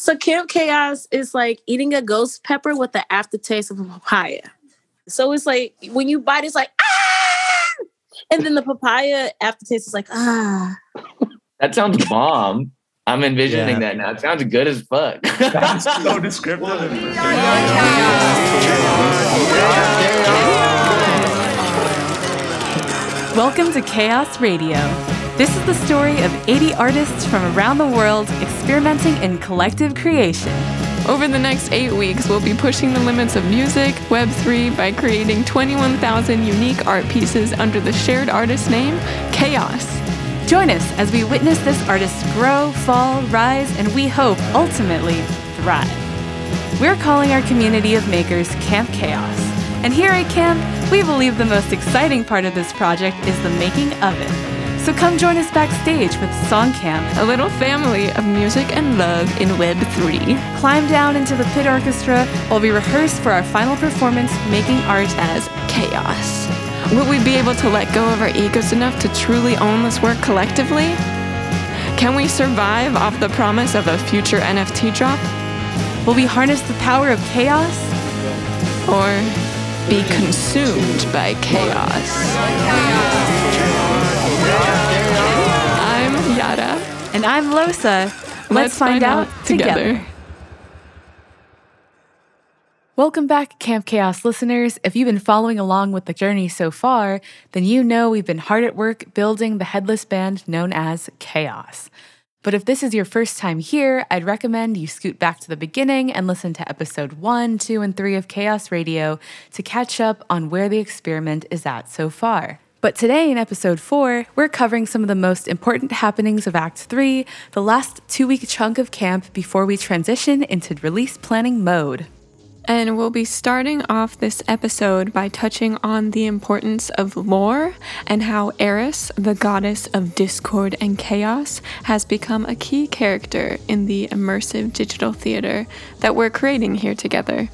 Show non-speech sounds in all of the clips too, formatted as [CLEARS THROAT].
So Camp Chaos is like eating a ghost pepper with the aftertaste of a papaya. So it's like when you bite, it's like ah, and then the papaya aftertaste is like ah. That sounds bomb. I'm envisioning Yeah. that now. It sounds good as fuck. [LAUGHS] That's so [LAUGHS] descriptive. Welcome to Chaos Radio. This is the story of 80 artists from around the world experimenting in collective creation. Over the next eight weeks, we'll be pushing the limits of music, Web3, by creating 21,000 unique art pieces under the shared artist name, Chaos. Join us as we witness this artist grow, fall, rise, and we hope ultimately thrive. We're calling our community of makers Camp Chaos. And here at Camp, we believe the most exciting part of this project is the making of it. So come join us backstage with Songcamp, A little family of music and love in Web3. climb down into the pit orchestra while we rehearse for our final performance, making art as chaos. Will we be able to let go of our egos enough to truly own this work collectively? Can we survive off the promise of a future NFT drop? Will we harness the power of chaos? Or be consumed by chaos? I'm iara. And I'm LosA. Let's, find, out, together. Welcome back, Camp Chaos listeners. If you've been following along with the journey so far, then you know we've been hard at work building the headless band known as Chaos. But if this is your first time here, I'd recommend you scoot back to the beginning and listen to episode 1, 2, and 3 of Chaos Radio to catch up on where the experiment is at so far. But today in episode 4, we're covering some of the most important happenings of Act 3, the last two week chunk of camp before we transition into release planning mode. And we'll be starting off this episode by touching on the importance of lore and how Eris, the goddess of discord and chaos, has become a key character in the immersive digital theater that we're creating here together.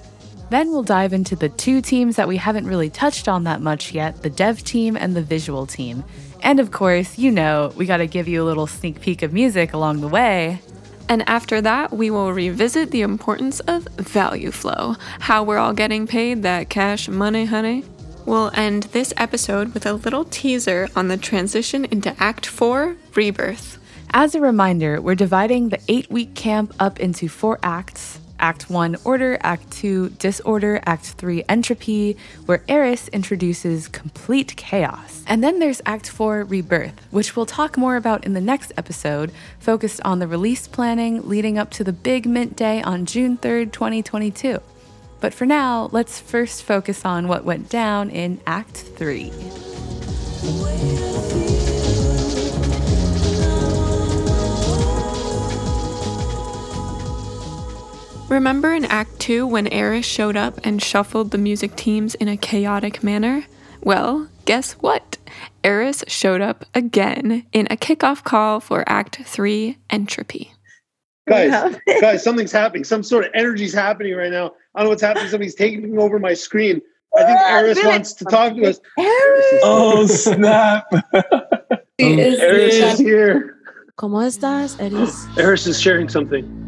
Then we'll dive into the two teams that we haven't really touched on that much yet the dev team and the visual team. And of course, you know, we gotta give you a little sneak peek of music along the way. And after that, we will revisit the importance of value flow, how we're all getting paid that cash money, honey. We'll end this episode with a little teaser on the transition into Act 4 Rebirth. As a reminder, we're dividing the eight week camp up into four acts. Act 1 Order, Act 2 Disorder, Act 3 Entropy, where Eris introduces complete chaos. And then there's Act 4 Rebirth, which we'll talk more about in the next episode, focused on the release planning leading up to the big mint day on June 3rd, 2022. But for now, let's first focus on what went down in Act 3. Remember in Act 2 when Eris showed up and shuffled the music teams in a chaotic manner? Well, guess what? Eris showed up again in a kickoff call for Act 3 Entropy. guys, [LAUGHS] guys, something's happening. Some sort of energy's happening right now. I don't know what's happening. Somebody's taking over my screen. I think Eris really? wants to talk to us. Eris! Oh snap! Eris is oh, [LAUGHS] here. ¿Cómo estás, Eris? Eris is sharing something.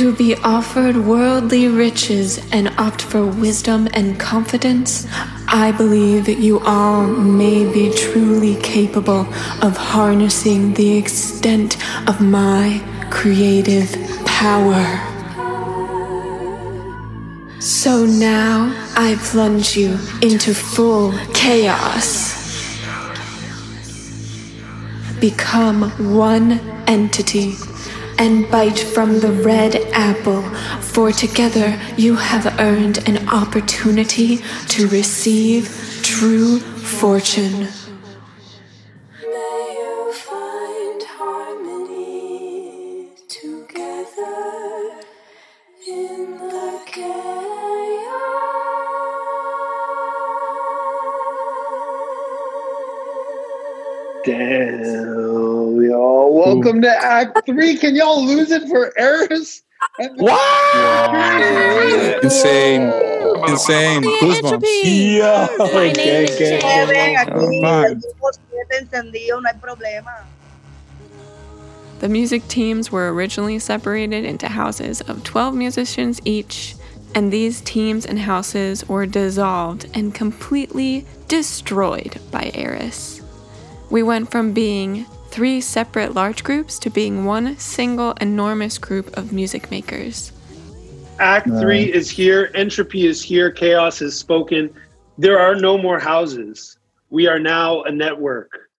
To be offered worldly riches and opt for wisdom and confidence, I believe that you all may be truly capable of harnessing the extent of my creative power. So now I plunge you into full chaos. Become one entity and bite from the red apple, for together you have earned an opportunity to receive true fortune. Act Three. Can y'all lose it for Eris? Insane. Insane. Goosebumps. Yeah. [LAUGHS] Okay, okay, Chévere, aquí Fine. el grupo siete encendido, no hay problema. The music teams were originally separated into houses of 12 musicians each, and these teams and houses were dissolved and completely destroyed by Eris. We went from being three separate large groups to being one single enormous group of music makers. Act three is here. Entropy is here. Chaos has spoken. There are no more houses. We are now a network.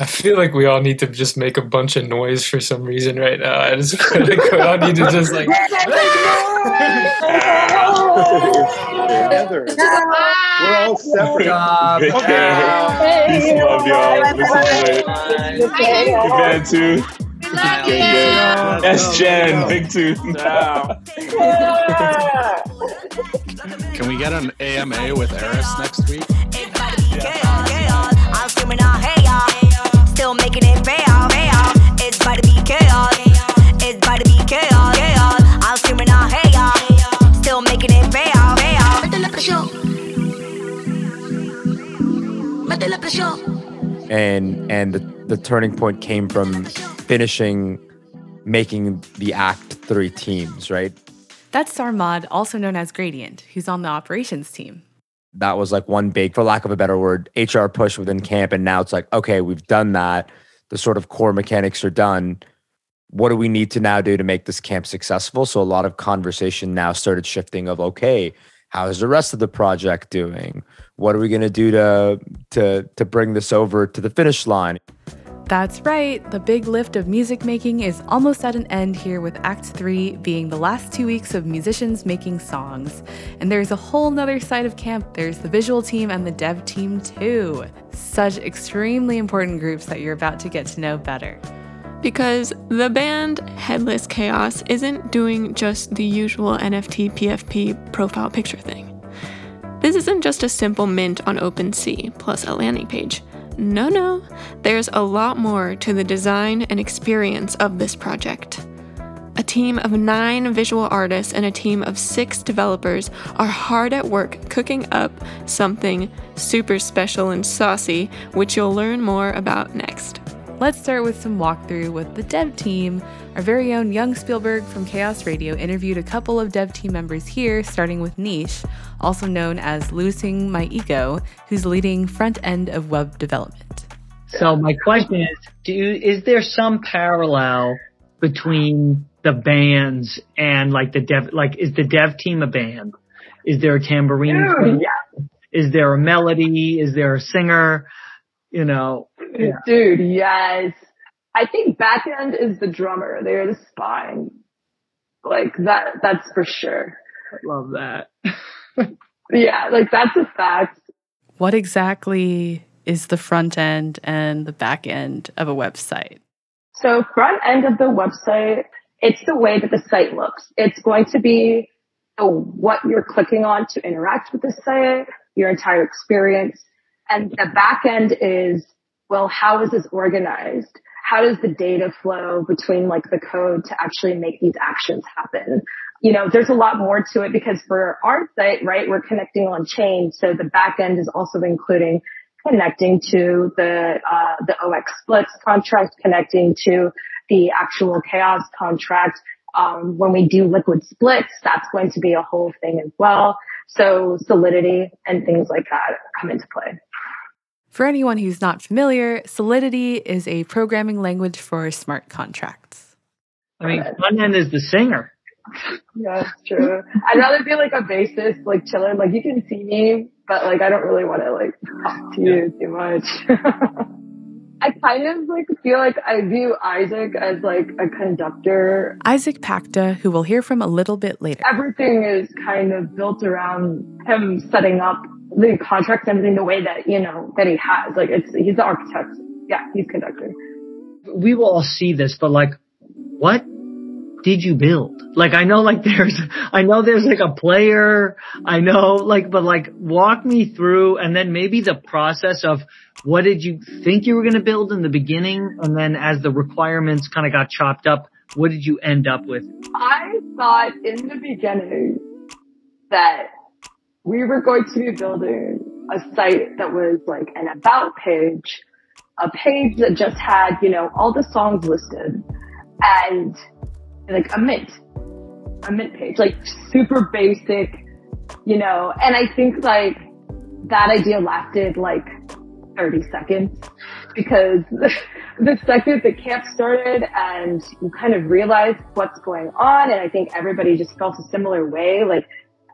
I feel like we all need to just make a bunch of noise for some reason right now. I just feel like we all need to just like. Together. We're all separate. Job. Okay. Peace and love, y'all. This is great. The band too. Good, good. Yes, Jen. Big tooth. Can we get an AMA with Eris next week? I'm Still making it real, real. It's about to be chaos. It's about to be chaos, chaos. I'm screaming out, hey y'all. Still making it real, real. Métele presión. Métele presión. and and the, the turning point came from finishing making the act three teams right That's Sarmad, also known as Gradient, who's on the operations team. That was like one big for lack of a better word hr push within camp and now it's like okay we've done that. The sort of core mechanics are done. What do we need to now do to make this camp successful? So a lot of conversation now started shifting of okay how is the rest of the project doing? What are we going to do to to to bring this over to the finish line That's right, the big lift of music making is almost at an end here with Act 3 being the last two weeks of musicians making songs. And there's a whole nother side of camp. There's the visual team and the dev team too. Such extremely important groups that you're about to get to know better. Because the band Headless Chaos isn't doing just the usual NFT PFP profile picture thing. This isn't just a simple mint on OpenSea plus a landing page. No, no, there's a lot more to the design and experience of this project. A team of nine visual artists and a team of six developers are hard at work cooking up something super special and saucy, which you'll learn more about next. Let's start with some walkthrough with the dev team. Our very own Yung Spielberg from Chaos Radio interviewed a couple of dev team members here, starting with Niche, also known as Losing My Ego, who's leading front end of web development. So my question is, do you, is there some parallel between the bands and like the dev, like is the dev team a band? Is there a tambourine? Dude, player? Is there a melody? Is there a singer? You know, yeah. Dude, yes. I think back end is the drummer. They're the spine. Like that, that's for sure. I love that. [LAUGHS] Yeah, like that's a fact. What exactly is the front end and the back end of a website? So front end of the website, it's the way that the site looks. It's going to be what you're clicking on to interact with the site, your entire experience. And the back end is, well, how is this organized? How does the data flow between like the code to actually make these actions happen? You know, there's a lot more to it because for our site, right, we're connecting on chain. So the back end is also including connecting to the, uh, the OX splits contract, connecting to the actual chaos contract. Um, when we do liquid splits, that's going to be a whole thing as well. So solidity and things like that come into play. For anyone who's not familiar, Solidity is a programming language for smart contracts. I mean, front end is the singer. Yeah, that's true. I'd rather be like a bassist, like chilling. Like you can see me, but like I don't really want to like talk to you too much. [LAUGHS] I kind of like feel like I view Isaac as like a conductor. Isaac Pacta, who we'll hear from a little bit later. Everything is kind of built around him setting up the contracts and everything the way that you know that he has. Like it's he's the architect. Yeah, he's conductor. We will all see this, but like, what did you build? Like, I know like [LAUGHS] there's, I know there's like a player, I know like, but like walk me through and then maybe the process of what did you think you were going to build in the beginning? And then as the requirements kind of got chopped up, what did you end up with? I thought in the beginning that we were going to be building a site that was like an about page a page that just had, you know, all the songs listed and like a mint, a mint page, like super basic, you know, and I think like that idea lasted like 30 seconds because [LAUGHS] the second the camp started and you kind of realized what's going on and I think everybody just felt a similar way, like,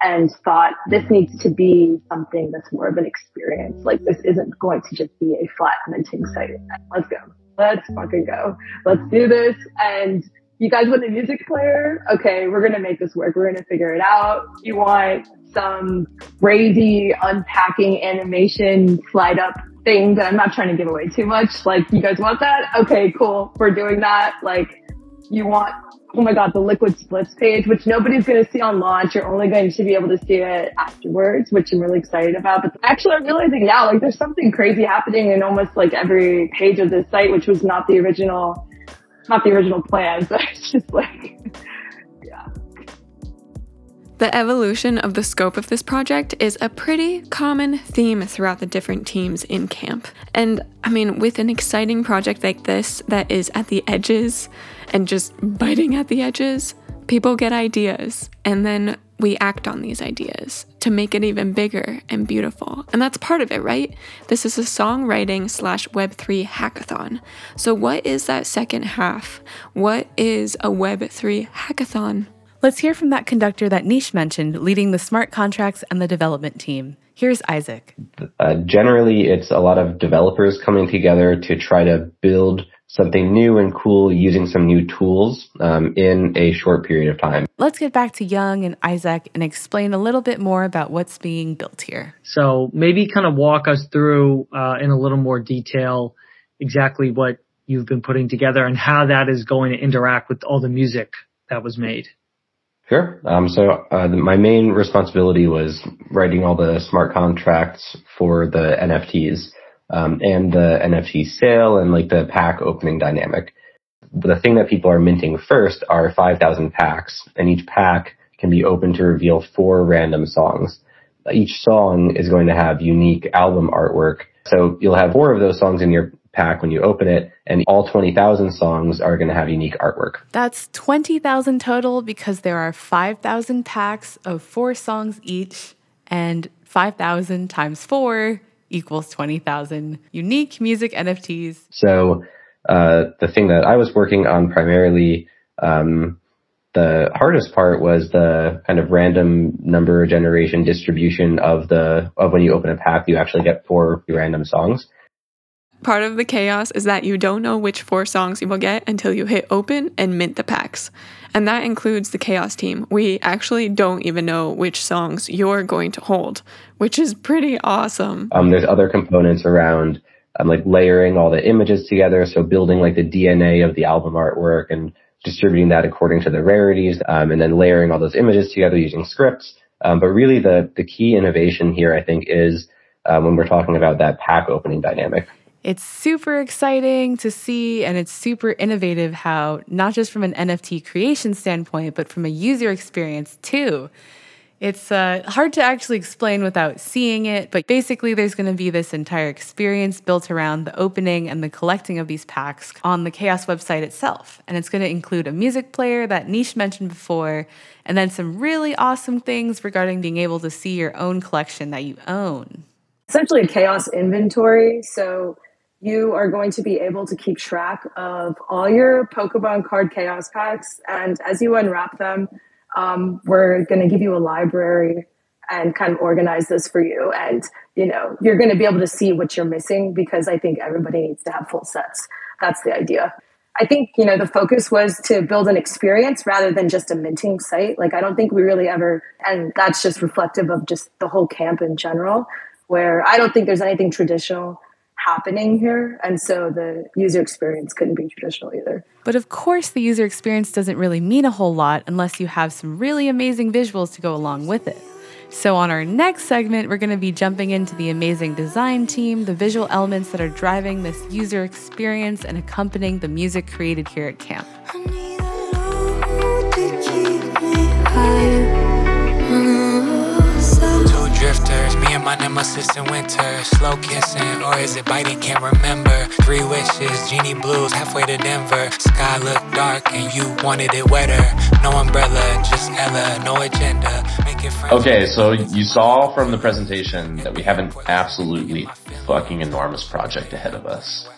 and thought this needs to be something that's more of an experience. Like this isn't going to just be a flat minting site. Let's go. Let's fucking go. Let's do this. And you guys want a music player? Okay, we're gonna make this work. We're gonna figure it out. You want some crazy unpacking animation slide up thing that I'm not trying to give away too much. Like, you guys want that? Okay, cool. We're doing that. Like, you want, oh my God, the liquid splits page, which nobody's going to see on launch. You're only going to be able to see it afterwards, which I'm really excited about. But actually, I'm realizing now, like, there's something crazy happening in almost like every page of this site, which was not the original, not the original plan. [LAUGHS] So it's just like, The evolution of the scope of this project is a pretty common theme throughout the different teams in camp. And I mean, with an exciting project like this that is at the edges and just biting at the edges, people get ideas and then we act on these ideas to make it even bigger and beautiful. And that's part of it, right? This is a songwriting slash Web3 hackathon. So, what is that second half? What is a Web3 hackathon? Let's hear from that conductor that Niche mentioned, leading the smart contracts and the development team. Here's Isaac. Uh, generally, it's a lot of developers coming together to try to build something new and cool using some new tools um, in a short period of time. Let's get back to Yung and Isaac and explain a little bit more about what's being built here. So maybe kind of walk us through uh, in a little more detail exactly what you've been putting together and how that is going to interact with all the music that was made. Sure. Um, so uh, my main responsibility was writing all the smart contracts for the NFTs um, and the NFT sale and like the pack opening dynamic. The thing that people are minting first are 5,000 packs, and each pack can be opened to reveal four random songs. Each song is going to have unique album artwork. So you'll have four of those songs in your pack when you open it, and all 20,000 songs are going to have unique artwork. That's 20,000 total because there are 5,000 packs of four songs each, and 5,000 times four equals 20,000 unique music NFTs. So uh, the thing that I was working on primarily, um, the hardest part was the kind of random number generation distribution of the of when you open a pack, you actually get four random songs. Part of the chaos is that you don't know which four songs you will get until you hit open and mint the packs. And that includes the chaos team. We actually don't even know which songs you're going to hold, which is pretty awesome. Um, there's other components around um, like layering all the images together, so building like the DNA of the album artwork and distributing that according to the rarities, um, and then layering all those images together using scripts. Um, but really, the the key innovation here, I think, is uh, when we're talking about that pack opening dynamic. It's super exciting to see, and it's super innovative how, not just from an NFT creation standpoint, but from a user experience too. It's uh, hard to actually explain without seeing it, but basically, there's going to be this entire experience built around the opening and the collecting of these packs on the Chaos website itself. And it's going to include a music player that Niche mentioned before, and then some really awesome things regarding being able to see your own collection that you own. essentially a chaos inventory. So you are going to be able to keep track of all your Pokemon card chaos packs. And as you unwrap them, um, we're going to give you a library and kind of organize this for you. And, you know, you're going to be able to see what you're missing because I think everybody needs to have full sets. That's the idea. I think, you know, the focus was to build an experience rather than just a minting site. Like, I don't think we really ever, and that's just reflective of just the whole camp in general, where I don't think there's anything traditional happening here. And so the user experience couldn't be traditional either. But of course, the user experience doesn't really mean a whole lot unless you have some really amazing visuals to go along with it. So, on our next segment, we're going to be jumping into the amazing design team, the visual elements that are driving this user experience and accompanying the music created here at camp. Drifters, me and my nemesis in winter. Slow kissing, or is it biting? Can't remember. Three wishes, genie blues, halfway to Denver. Sky looked dark and you wanted it wetter. No umbrella, just Ella, no agenda. Okay, so you saw from the presentation that we have an absolutely fucking enormous project ahead of us.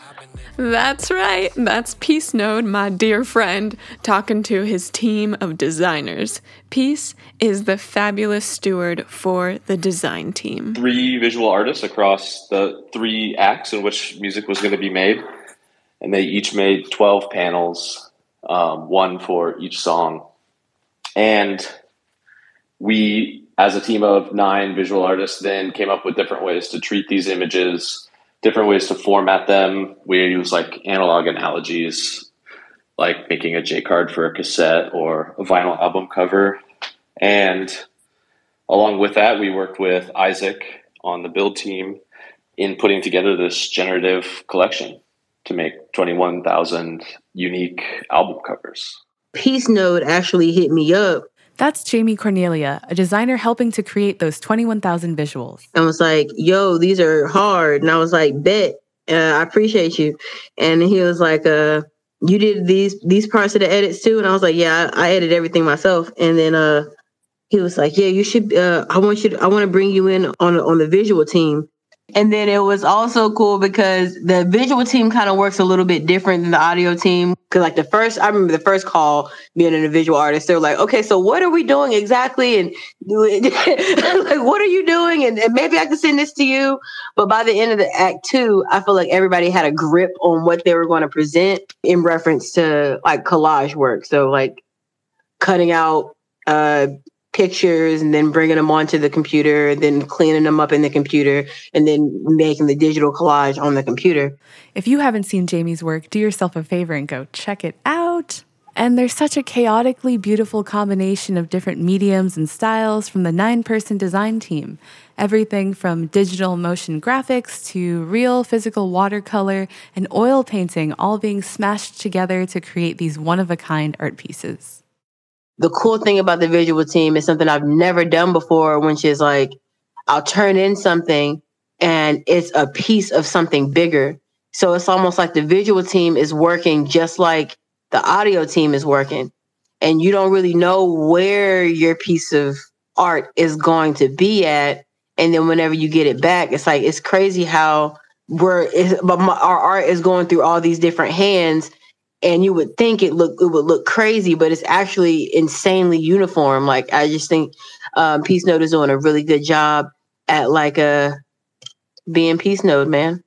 That's right. That's Peace Node, my dear friend, talking to his team of designers. Peace is the fabulous steward for the design team. three visual artists across the three acts in which music was going to be made, and they each made twelve panels, um, one for each song, and we, as a team of nine visual artists, then came up with different ways to treat these images, different ways to format them. We use like analog analogies, like making a J card for a cassette or a vinyl album cover. And along with that, we worked with Isaac on the build team in putting together this generative collection to make 21,000 unique album covers. Peace Node actually hit me up That's Jamie Cornelia, a designer helping to create those 21,000 visuals. and was like, "Yo, these are hard," and I was like, "Bet, uh, I appreciate you." And he was like, "Uh, you did these these parts of the edits too?" And I was like, "Yeah, I, I edit everything myself." And then uh, he was like, "Yeah, you should. Uh, I want you. To, I want to bring you in on on the visual team." And then it was also cool because the visual team kind of works a little bit different than the audio team. Cause like the first, I remember the first call being in a visual artist, they're like, okay, so what are we doing exactly? And [LAUGHS] like, what are you doing? And, and maybe I can send this to you. But by the end of the act two, I feel like everybody had a grip on what they were going to present in reference to like collage work. So like cutting out, uh, pictures and then bringing them onto the computer, then cleaning them up in the computer, and then making the digital collage on the computer. If you haven't seen Jamie's work, do yourself a favor and go check it out. And there's such a chaotically beautiful combination of different mediums and styles from the nine person design team. Everything from digital motion graphics to real physical watercolor and oil painting, all being smashed together to create these one of a kind art pieces. The cool thing about the visual team is something I've never done before, which is like I'll turn in something and it's a piece of something bigger. So it's almost like the visual team is working just like the audio team is working. And you don't really know where your piece of art is going to be at. And then whenever you get it back, it's like it's crazy how we're but my, our art is going through all these different hands and you would think it look it would look crazy, but it's actually insanely uniform. Like I just think um, Peace Node is doing a really good job at like uh, being Peace Node, man.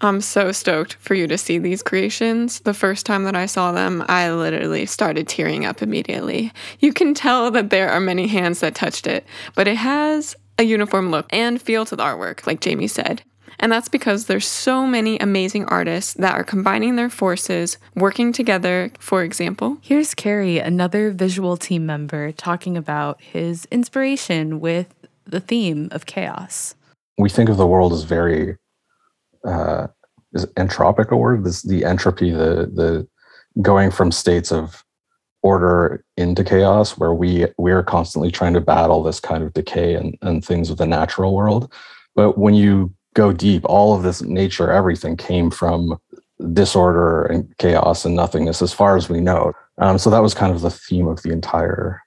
I'm so stoked for you to see these creations. The first time that I saw them, I literally started tearing up immediately. You can tell that there are many hands that touched it, but it has a uniform look and feel to the artwork, like Jamie said. And that's because there's so many amazing artists that are combining their forces, working together. For example, Here's Carrie, another visual team member, talking about his inspiration with the theme of chaos. we think of the world as very uh, is entropic a word? This the entropy, the the going from states of order into chaos, where we we are constantly trying to battle this kind of decay and, and things of the natural world. But when you go deep, all of this nature, everything came from disorder and chaos and nothingness, as far as we know. Um, so that was kind of the theme of the entire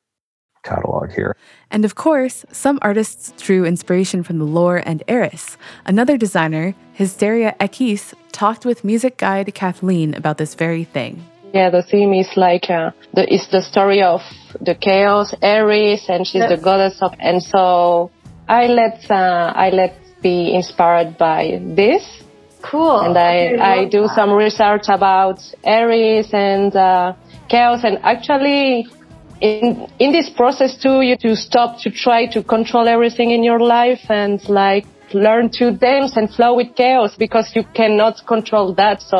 catalog here. And of course, some artists drew inspiration from the lore and Eris. Another designer, Hysteria Ekis, talked with music guide Kathleen about this very thing. Yeah, the theme is like uh, the it's the story of the chaos, Aries, and she's the goddess of. And so I let uh, I let be inspired by this. Cool. And I Okay, I love do that. some research about Aries and uh, chaos, and actually. In in this process too, you to stop to try to control everything in your life and like learn to dance and flow with chaos because you cannot control that. So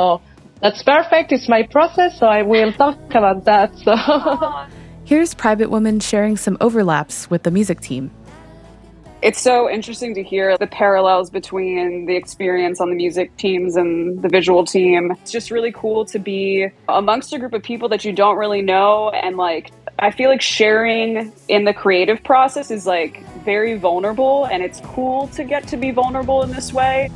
that's perfect. It's my process, so I will talk about that. So. [LAUGHS] Here's Private Woman sharing some overlaps with the music team. It's so interesting to hear the parallels between the experience on the music teams and the visual team. It's just really cool to be amongst a group of people that you don't really know and like I feel like sharing in the creative process is like very vulnerable, and it's cool to get to be vulnerable in this way.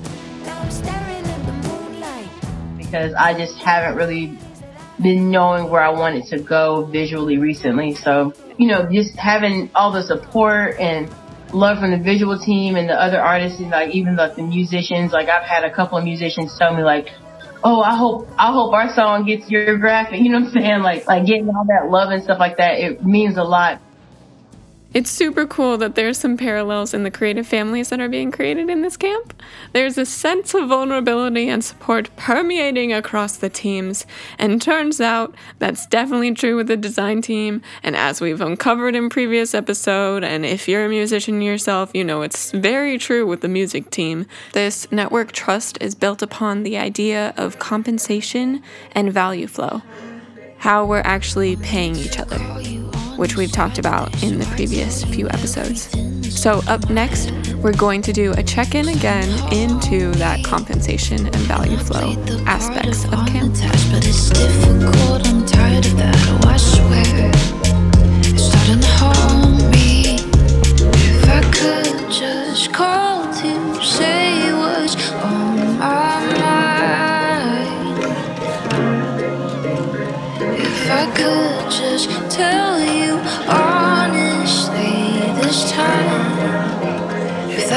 because I just haven't really been knowing where I wanted to go visually recently. So, you know, just having all the support and love from the visual team and the other artists and like even like the musicians, like I've had a couple of musicians tell me like, Oh, I hope, I hope our song gets your graphic. [LAUGHS] You know what I'm saying? Like, like getting all that love and stuff like that. It means a lot. It's super cool that there's some parallels in the creative families that are being created in this camp. There's a sense of vulnerability and support permeating across the teams, and turns out that's definitely true with the design team. And as we've uncovered in previous episode, and if you're a musician yourself, you know it's very true with the music team. This network trust is built upon the idea of compensation and value flow, how we're actually paying each other which we've talked about in the previous few episodes. So, up next, we're going to do a check in again into that compensation and value flow aspects of camp. But it's difficult, I'm tired of that. Oh, I swear. It's starting to me. If I could just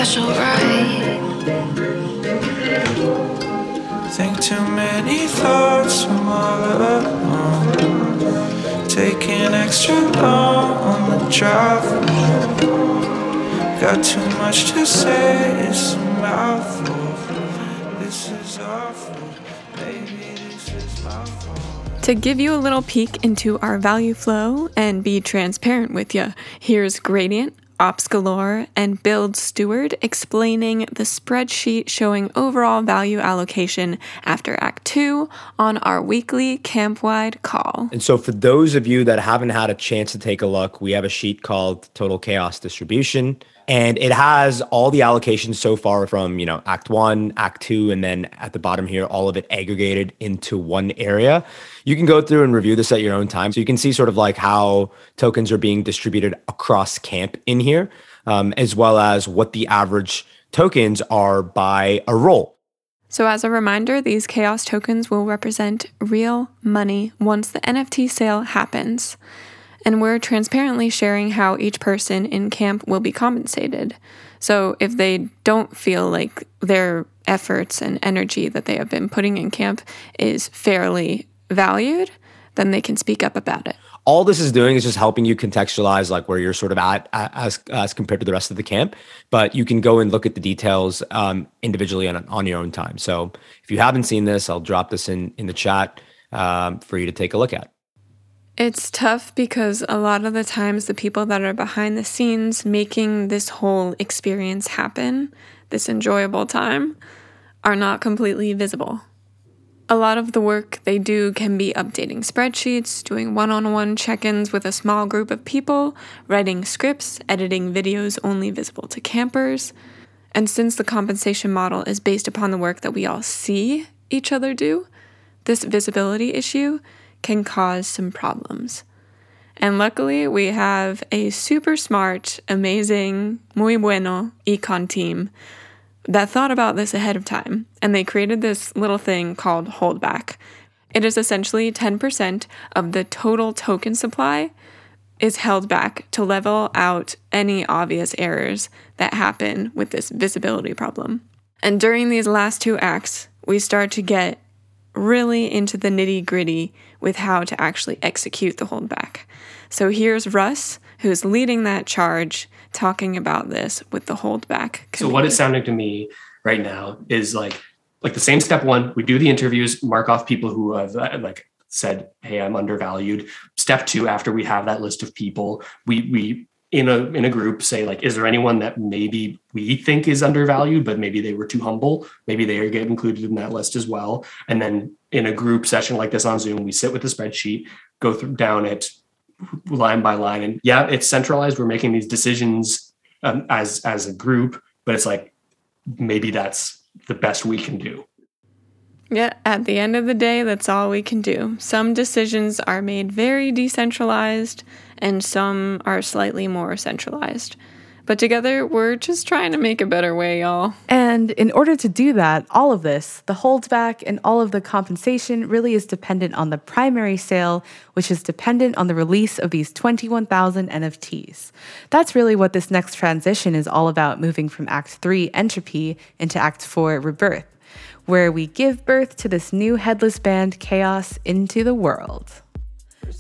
If that's alright. Think too many thoughts from all alone. Taking extra long on the drive. Got too much to say, it's a mouthful. This is awful. Maybe this is my fault. To give you a little peek into our value flow and be transparent with you, here's Gradient, Ops Galore, and Build Steward explaining the spreadsheet showing overall value allocation after Act 2 on our weekly camp-wide call. And so, for those of you that haven't had a chance to take a look, we have a sheet called Total Chaos Distribution. And it has all the allocations so far from, you know, Act One, Act Two, and then at the bottom here, all of it aggregated into one area. You can go through and review this at your own time. So you can see sort of like how tokens are being distributed across camp in here, um, as well as what the average tokens are by a role. So, as a reminder, these chaos tokens will represent real money once the NFT sale happens. And we're transparently sharing how each person in camp will be compensated. So, if they don't feel like their efforts and energy that they have been putting in camp is fairly valued, then they can speak up about it. all this is doing is just helping you contextualize like where you're sort of at as as compared to the rest of the camp but you can go and look at the details um, individually on, on your own time so if you haven't seen this i'll drop this in in the chat um, for you to take a look at It's tough because a lot of the times the people that are behind the scenes making this whole experience happen, this enjoyable time, are not completely visible. A lot of the work they do can be updating spreadsheets, doing one on one check ins with a small group of people, writing scripts, editing videos only visible to campers. And since the compensation model is based upon the work that we all see each other do, this visibility issue can cause some problems. And luckily, we have a super smart, amazing, muy bueno econ team that thought about this ahead of time, and they created this little thing called holdback. It is essentially 10% of the total token supply is held back to level out any obvious errors that happen with this visibility problem. And during these last two acts, we start to get really into the nitty gritty with how to actually execute the holdback. So here's Russ, who's leading that charge, talking about this with the holdback. So what it's sounding to me right now is like like the same step one. We do the interviews, mark off people who have uh, like said, "Hey, I'm undervalued." Step two, after we have that list of people, we we in a in a group say like, "Is there anyone that maybe we think is undervalued, but maybe they were too humble? Maybe they get included in that list as well." And then in a group session like this on Zoom, we sit with the spreadsheet, go through down it line by line, and yeah, it's centralized. We're making these decisions um, as as a group, but it's like maybe that's the best we can do. Yeah, at the end of the day, that's all we can do. Some decisions are made very decentralized, and some are slightly more centralized. But together, we're just trying to make a better way, y'all. And in order to do that, all of this, the holdback and all of the compensation really is dependent on the primary sale, which is dependent on the release of these 21,000 NFTs. That's really what this next transition is all about moving from Act 3 entropy into Act 4 rebirth, where we give birth to this new headless band chaos into the world.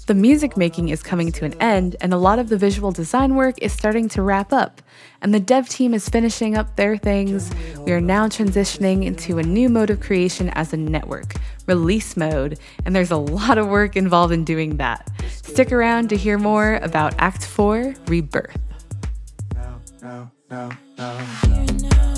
The music making is coming to an end, and a lot of the visual design work is starting to wrap up. And the dev team is finishing up their things. We are now transitioning into a new mode of creation as a network, release mode, and there's a lot of work involved in doing that. Stick around to hear more about Act 4 Rebirth. no,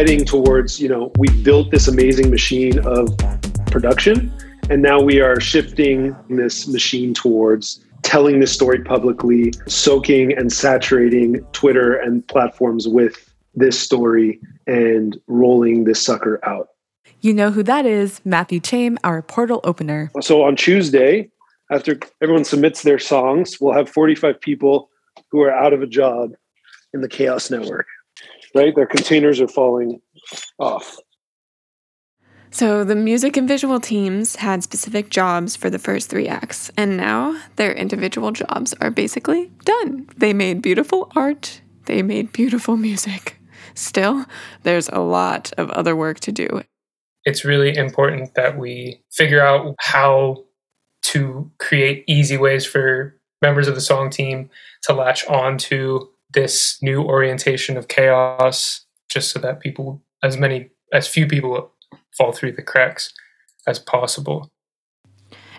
heading towards, you know, we built this amazing machine of production, and now we are shifting this machine towards telling this story publicly, soaking and saturating Twitter and platforms with this story and rolling this sucker out. You know who that is Matthew Chaim, our portal opener. So on Tuesday, after everyone submits their songs, we'll have 45 people who are out of a job in the Chaos Network. Right? Their containers are falling off. So the music and visual teams had specific jobs for the first three acts, and now their individual jobs are basically done. They made beautiful art, they made beautiful music. Still, there's a lot of other work to do. It's really important that we figure out how to create easy ways for members of the song team to latch on to this new orientation of chaos just so that people as many as few people fall through the cracks as possible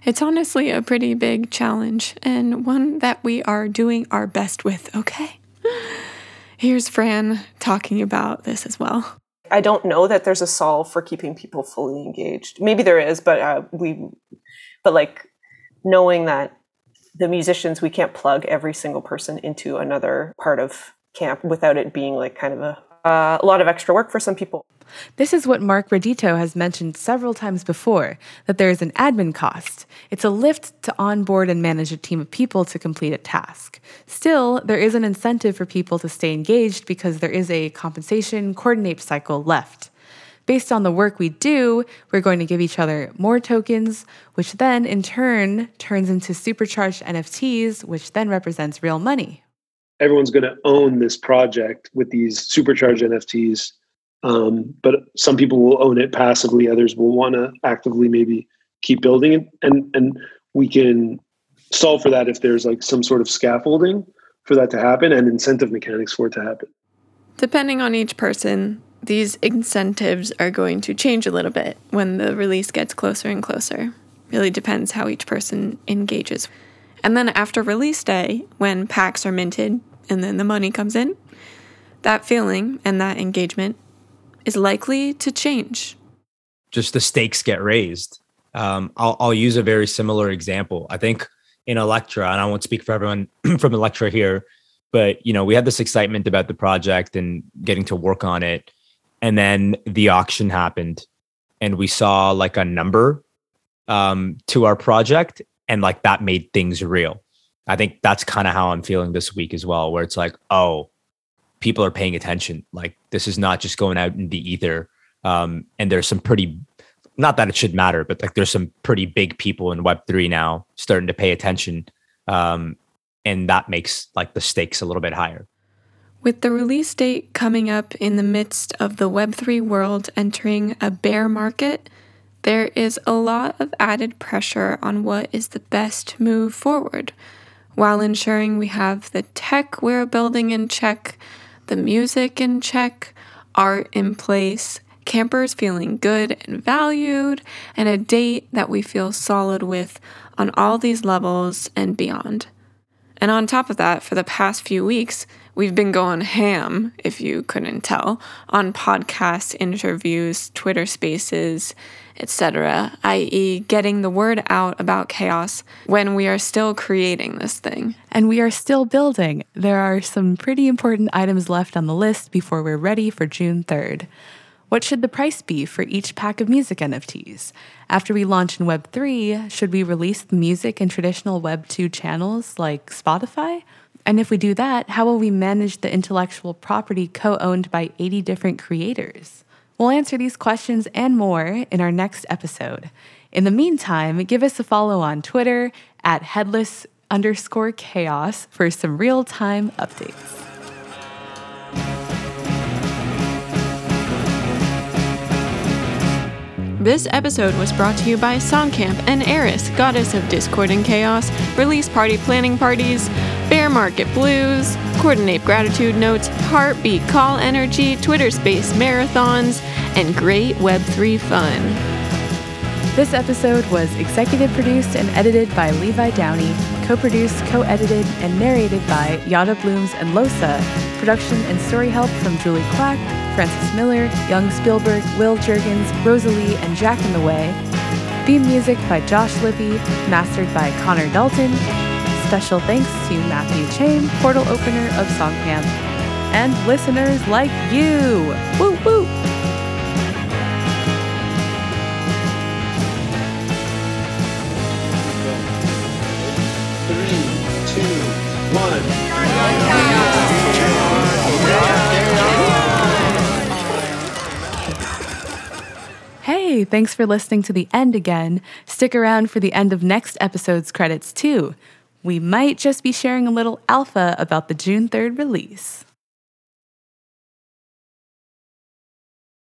It's honestly a pretty big challenge and one that we are doing our best with, okay? [LAUGHS] Here's Fran talking about this as well. I don't know that there's a solve for keeping people fully engaged. Maybe there is, but uh, we, but like knowing that the musicians, we can't plug every single person into another part of camp without it being like kind of a, uh, a lot of extra work for some people. This is what Mark Redito has mentioned several times before that there is an admin cost. It's a lift to onboard and manage a team of people to complete a task. Still, there is an incentive for people to stay engaged because there is a compensation coordinate cycle left. Based on the work we do, we're going to give each other more tokens, which then in turn turns into supercharged NFTs, which then represents real money. Everyone's going to own this project with these supercharged NFTs. Um, but some people will own it passively, others will want to actively maybe keep building it. And, and we can solve for that if there's like some sort of scaffolding for that to happen and incentive mechanics for it to happen. Depending on each person, these incentives are going to change a little bit when the release gets closer and closer. Really depends how each person engages. And then after release day, when packs are minted and then the money comes in, that feeling and that engagement is likely to change. just the stakes get raised. Um, I'll, I'll use a very similar example. I think in Electra, and I won't speak for everyone [CLEARS THROAT] from Electra here, but you know, we had this excitement about the project and getting to work on it, and then the auction happened, and we saw like a number um, to our project, and like that made things real. I think that's kind of how I'm feeling this week as well, where it's like, oh, people are paying attention. Like this is not just going out in the ether. Um, and there's some pretty, not that it should matter, but like there's some pretty big people in Web three now starting to pay attention, um, and that makes like the stakes a little bit higher. With the release date coming up in the midst of the Web3 world entering a bear market, there is a lot of added pressure on what is the best move forward, while ensuring we have the tech we're building in check, the music in check, art in place, campers feeling good and valued, and a date that we feel solid with on all these levels and beyond. And on top of that, for the past few weeks, We've been going ham, if you couldn't tell, on podcasts, interviews, Twitter spaces, etc., i.e., getting the word out about chaos when we are still creating this thing. And we are still building. There are some pretty important items left on the list before we're ready for June 3rd. What should the price be for each pack of music NFTs? After we launch in Web3, should we release the music in traditional Web2 channels like Spotify? And if we do that, how will we manage the intellectual property co owned by 80 different creators? We'll answer these questions and more in our next episode. In the meantime, give us a follow on Twitter at headless underscore chaos for some real time updates. This episode was brought to you by Songcamp and Eris, goddess of discord and chaos, release party planning parties, market blues, coordinate gratitude notes, heartbeat call energy, Twitter space marathons, and great Web3 fun. This episode was executive produced and edited by Levi Downey, co produced, co edited, and narrated by iara Blooms and LosA. Production and story help from Julie Kwak, Frances Miller, Yung Spielberg, Will Juergens, Rosalie, and Jackintheway. Theme music by Josh Lippi, mastered by Conor Dalton. Special thanks to Matthew Chaim, portal opener of Songcamp, and listeners like you. Woo woo! Three, two, one. Hey, thanks for listening to the end again. Stick around for the end of next episode's credits, too. We might just be sharing a little alpha about the June 3rd release.